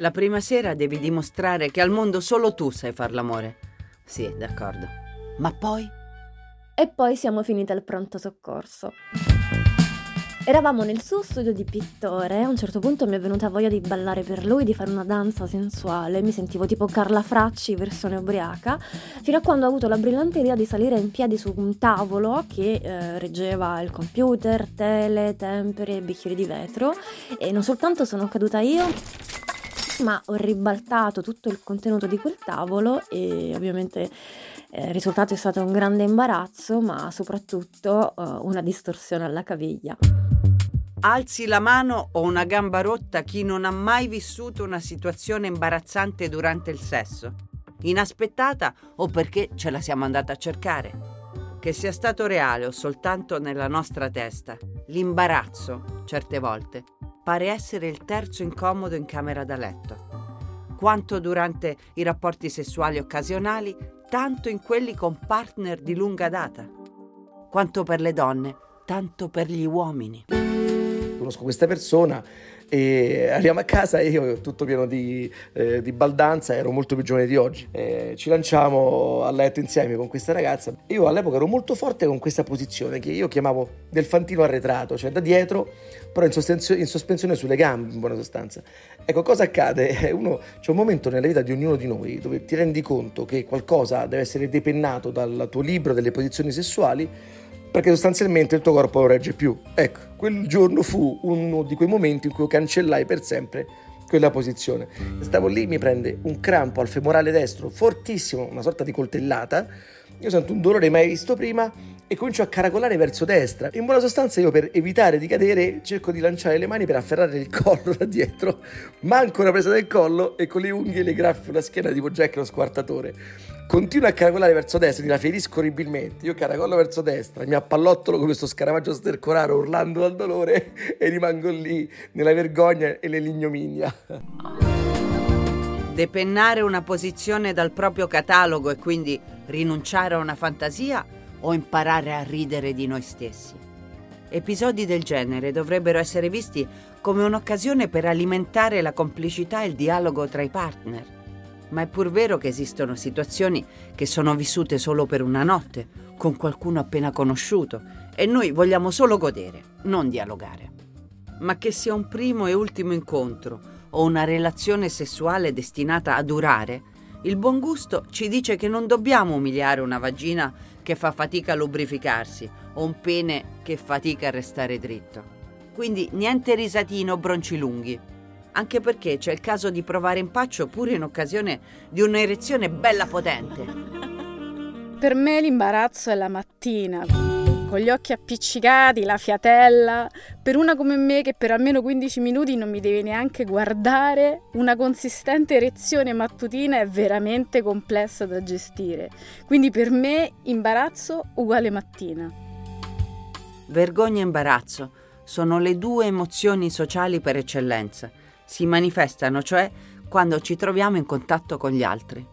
La prima sera devi dimostrare che al mondo solo tu sai far l'amore. Sì, d'accordo. Ma poi? E poi siamo finiti al pronto soccorso. Eravamo nel suo studio di pittore, a un certo punto mi è venuta voglia di ballare per lui, di fare una danza sensuale, mi sentivo tipo Carla Fracci, versione ubriaca, fino a quando ho avuto la brillante idea di salire in piedi su un tavolo che eh, reggeva il computer, tele, temperi e bicchieri di vetro e non soltanto sono caduta io, ma ho ribaltato tutto il contenuto di quel tavolo e ovviamente eh, il risultato è stato un grande imbarazzo, ma soprattutto eh, una distorsione alla caviglia. Alzi la mano o una gamba rotta chi non ha mai vissuto una situazione imbarazzante durante il sesso, inaspettata o perché ce la siamo andata a cercare. Che sia stato reale o soltanto nella nostra testa, l'imbarazzo, certe volte, pare essere il terzo incomodo in camera da letto. Quanto durante i rapporti sessuali occasionali, tanto in quelli con partner di lunga data. Quanto per le donne, tanto per gli uomini conosco questa persona e arriviamo a casa e io tutto pieno di, eh, di baldanza, ero molto più giovane di oggi. Eh, ci lanciamo a letto insieme con questa ragazza. Io all'epoca ero molto forte con questa posizione che io chiamavo del fantino arretrato, cioè da dietro, però in, in sospensione sulle gambe, in buona sostanza. Ecco, cosa accade? Uno, c'è un momento nella vita di ognuno di noi dove ti rendi conto che qualcosa deve essere depennato dal tuo libro delle posizioni sessuali perché sostanzialmente il tuo corpo non regge più. Ecco, quel giorno fu uno di quei momenti in cui cancellai per sempre quella posizione. Stavo lì, mi prende un crampo al femorale destro fortissimo, una sorta di coltellata. Io sento un dolore mai visto prima e comincio a caracolare verso destra. In buona sostanza io per evitare di cadere cerco di lanciare le mani per afferrare il collo da dietro, manco una presa del collo e con le unghie le graffio sulla schiena tipo Jack lo squartatore. Continuo a caracolare verso destra, mi la ferisco orribilmente. Io caracollo verso destra, mi appallottolo come questo scarafaggio stercoraro urlando dal dolore e rimango lì nella vergogna e nell'ignominia. Depennare una posizione dal proprio catalogo e quindi rinunciare a una fantasia o imparare a ridere di noi stessi. Episodi del genere dovrebbero essere visti come un'occasione per alimentare la complicità e il dialogo tra i partner ma è pur vero che esistono situazioni che sono vissute solo per una notte, con qualcuno appena conosciuto, e noi vogliamo solo godere, non dialogare. Ma che sia un primo e ultimo incontro o una relazione sessuale destinata a durare, il buon gusto ci dice che non dobbiamo umiliare una vagina che fa fatica a lubrificarsi o un pene che fatica a restare dritto. Quindi niente risatino o bronci lunghi anche perché c'è il caso di provare impaccio pure in occasione di un'erezione bella potente. Per me l'imbarazzo è la mattina, con gli occhi appiccicati, la fiatella. Per una come me che per almeno 15 minuti non mi deve neanche guardare, una consistente erezione mattutina è veramente complessa da gestire. Quindi per me imbarazzo uguale mattina. Vergogna e imbarazzo sono le due emozioni sociali per eccellenza si manifestano cioè quando ci troviamo in contatto con gli altri.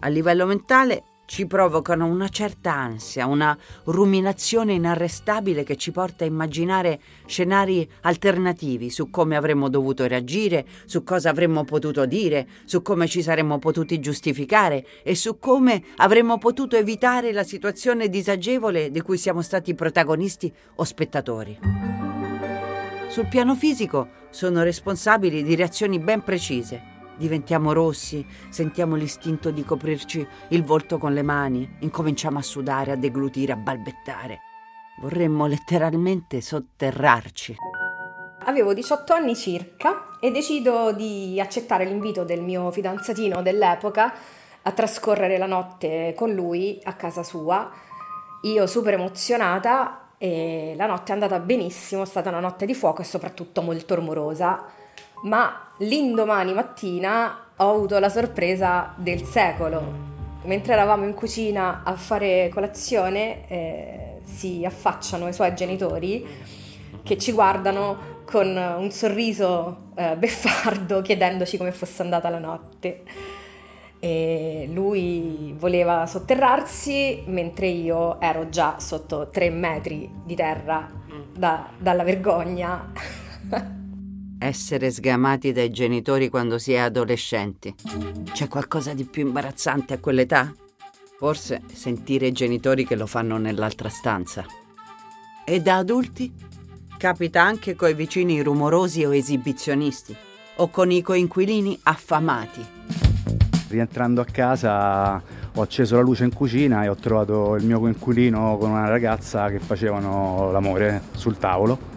A livello mentale ci provocano una certa ansia, una ruminazione inarrestabile che ci porta a immaginare scenari alternativi su come avremmo dovuto reagire, su cosa avremmo potuto dire, su come ci saremmo potuti giustificare e su come avremmo potuto evitare la situazione disagevole di cui siamo stati protagonisti o spettatori. Sul piano fisico sono responsabili di reazioni ben precise. Diventiamo rossi, sentiamo l'istinto di coprirci il volto con le mani, incominciamo a sudare, a deglutire, a balbettare. Vorremmo letteralmente sotterrarci. Avevo 18 anni circa e decido di accettare l'invito del mio fidanzatino dell'epoca a trascorrere la notte con lui a casa sua. Io super emozionata e la notte è andata benissimo, è stata una notte di fuoco e soprattutto molto rumorosa, ma l'indomani mattina ho avuto la sorpresa del secolo. Mentre eravamo in cucina a fare colazione, eh, si affacciano i suoi genitori che ci guardano con un sorriso eh, beffardo chiedendoci come fosse andata la notte e lui voleva sotterrarsi mentre io ero già sotto tre metri di terra da, dalla vergogna. essere sgamati dai genitori quando si è adolescenti. C'è qualcosa di più imbarazzante a quell'età? Forse sentire i genitori che lo fanno nell'altra stanza. E da adulti? Capita anche coi vicini rumorosi o esibizionisti, o con i coinquilini affamati. Rientrando a casa ho acceso la luce in cucina e ho trovato il mio coinquilino con una ragazza che facevano l'amore sul tavolo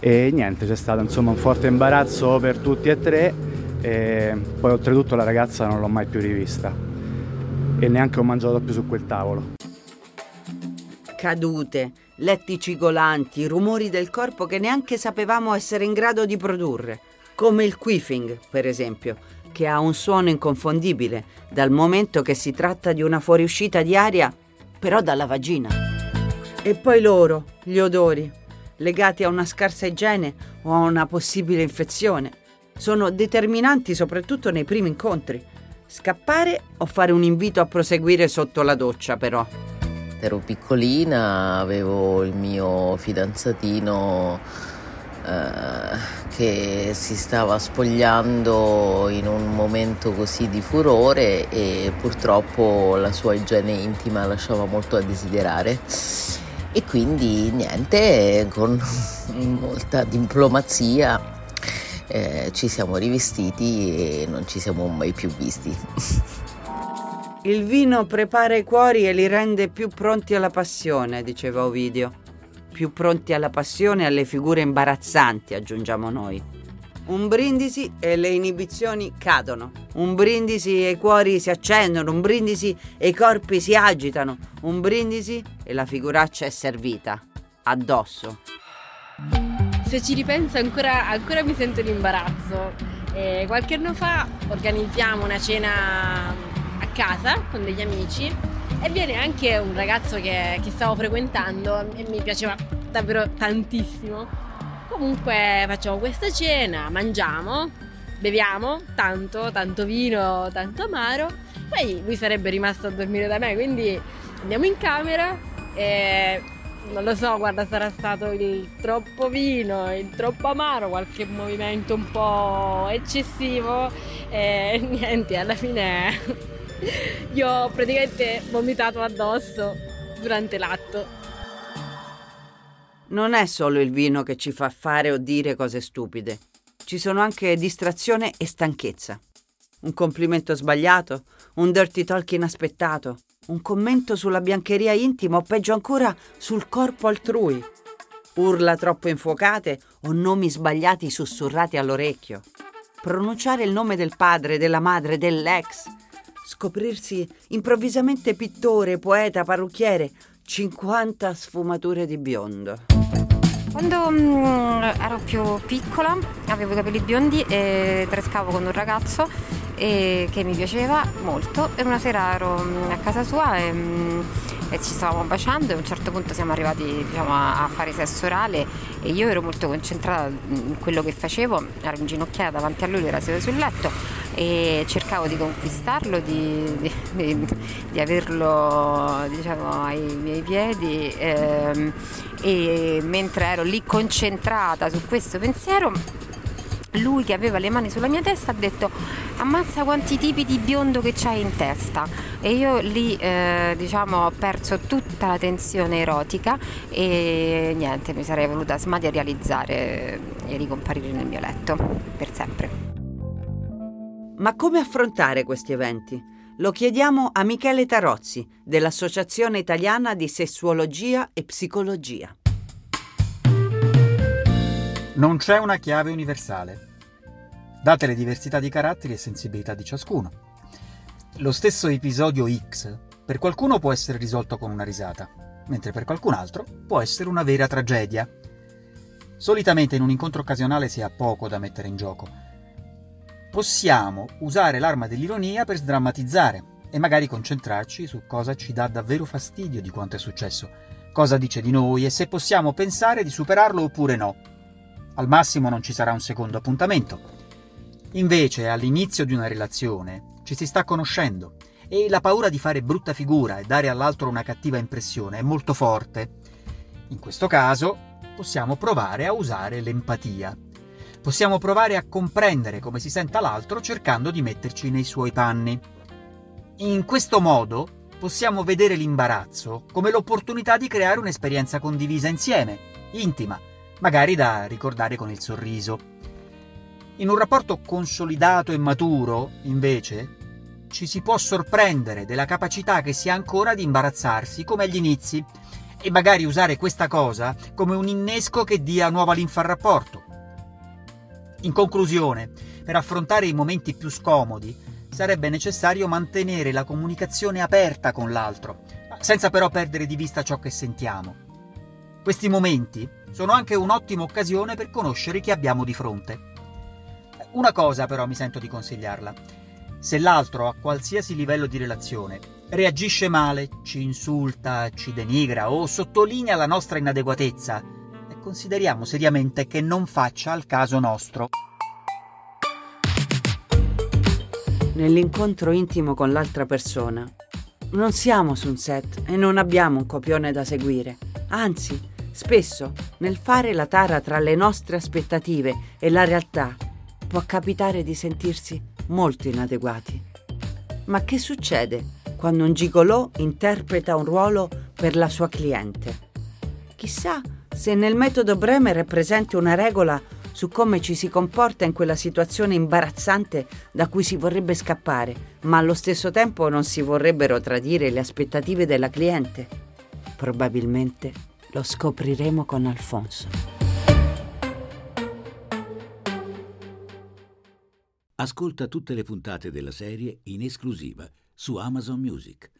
e niente, c'è stato insomma un forte imbarazzo per tutti e tre e poi oltretutto la ragazza non l'ho mai più rivista e neanche ho mangiato più su quel tavolo. Cadute, letti cigolanti, rumori del corpo che neanche sapevamo essere in grado di produrre, come il queefing, per esempio, che ha un suono inconfondibile, dal momento che si tratta di una fuoriuscita di aria, però dalla vagina. E poi loro, gli odori, legati a una scarsa igiene o a una possibile infezione. Sono determinanti soprattutto nei primi incontri. Scappare o fare un invito a proseguire sotto la doccia, però. Ero piccolina, avevo il mio fidanzatino eh, che si stava spogliando in un momento così di furore e purtroppo la sua igiene intima lasciava molto a desiderare e quindi niente, con molta diplomazia eh, ci siamo rivestiti e non ci siamo mai più visti. Il vino prepara i cuori e li rende più pronti alla passione, diceva Ovidio. Più pronti alla passione e alle figure imbarazzanti, aggiungiamo noi. Un brindisi e le inibizioni cadono. Un brindisi e i cuori si accendono. Un brindisi e i corpi si agitano. Un brindisi e la figuraccia è servita. Addosso. Se ci ripenso ancora, ancora mi sento in imbarazzo. Eh, qualche anno fa organizziamo una cena a casa con degli amici e viene anche un ragazzo che, che stavo frequentando e mi piaceva davvero tantissimo Comunque facciamo questa cena, mangiamo, beviamo tanto, tanto vino, tanto amaro. Poi lui sarebbe rimasto a dormire da me, quindi andiamo in camera e non lo so, guarda, sarà stato il troppo vino, il troppo amaro, qualche movimento un po' eccessivo e niente, alla fine io ho praticamente vomitato addosso durante l'atto. Non è solo il vino che ci fa fare o dire cose stupide. Ci sono anche distrazione e stanchezza. Un complimento sbagliato, un dirty talk inaspettato, un commento sulla biancheria intima o peggio ancora sul corpo altrui. Urla troppo infuocate o nomi sbagliati sussurrati all'orecchio. Pronunciare il nome del padre, della madre, dell'ex. Scoprirsi improvvisamente pittore, poeta, parrucchiere 50 sfumature di biondo. Quando mh, mm, ero più piccola avevo i capelli biondi e trescavo con un ragazzo e, che mi piaceva molto. E una sera ero mh, mm, a casa sua e, mh, mm, e, ci stavamo baciando e a un certo punto siamo arrivati diciamo, a, a, fare sesso orale. E io ero molto concentrata in quello che facevo, ero inginocchiata davanti a lui, era seduto sul letto e cercavo di conquistarlo, di, di, di, di averlo diciamo, ai miei piedi ehm, e mentre ero lì concentrata su questo pensiero lui che aveva le mani sulla mia testa ha detto ammazza quanti tipi di biondo che c'hai in testa e io lì eh, diciamo ho perso tutta la tensione erotica e niente mi sarei voluta smaterializzare e ricomparire nel mio letto per sempre. Ma come affrontare questi eventi? Lo chiediamo a Michele Tarozzi, dell'Associazione Italiana di Sessuologia e Psicologia. Non c'è una chiave universale, date le diversità di caratteri e sensibilità di ciascuno. Lo stesso episodio X per qualcuno può essere risolto con una risata, mentre per qualcun altro può essere una vera tragedia. Solitamente in un incontro occasionale si ha poco da mettere in gioco, possiamo usare l'arma dell'ironia per sdrammatizzare e magari concentrarci su cosa ci dà davvero fastidio di quanto è successo, cosa dice di noi e se possiamo pensare di superarlo oppure no. Al massimo non ci sarà un secondo appuntamento. Invece, all'inizio di una relazione, ci si sta conoscendo e la paura di fare brutta figura e dare all'altro una cattiva impressione è molto forte. In questo caso, possiamo provare a usare l'empatia Possiamo provare a comprendere come si senta l'altro cercando di metterci nei suoi panni. In questo modo possiamo vedere l'imbarazzo come l'opportunità di creare un'esperienza condivisa insieme, intima, magari da ricordare con il sorriso. In un rapporto consolidato e maturo, invece, ci si può sorprendere della capacità che si ha ancora di imbarazzarsi come agli inizi e magari usare questa cosa come un innesco che dia nuova linfa al rapporto. In conclusione, per affrontare i momenti più scomodi, sarebbe necessario mantenere la comunicazione aperta con l'altro, senza però perdere di vista ciò che sentiamo. Questi momenti sono anche un'ottima occasione per conoscere chi abbiamo di fronte. Una cosa però mi sento di consigliarla. Se l'altro a qualsiasi livello di relazione reagisce male, ci insulta, ci denigra o sottolinea la nostra inadeguatezza, consideriamo seriamente che non faccia al caso nostro. Nell'incontro intimo con l'altra persona, non siamo su un set e non abbiamo un copione da seguire. Anzi, spesso nel fare la tara tra le nostre aspettative e la realtà può capitare di sentirsi molto inadeguati. Ma che succede quando un gigolò interpreta un ruolo per la sua cliente? Chissà se nel metodo Bremer è presente una regola su come ci si comporta in quella situazione imbarazzante da cui si vorrebbe scappare, ma allo stesso tempo non si vorrebbero tradire le aspettative della cliente. Probabilmente lo scopriremo con Alfonso. Ascolta tutte le puntate della serie in esclusiva su Amazon Music.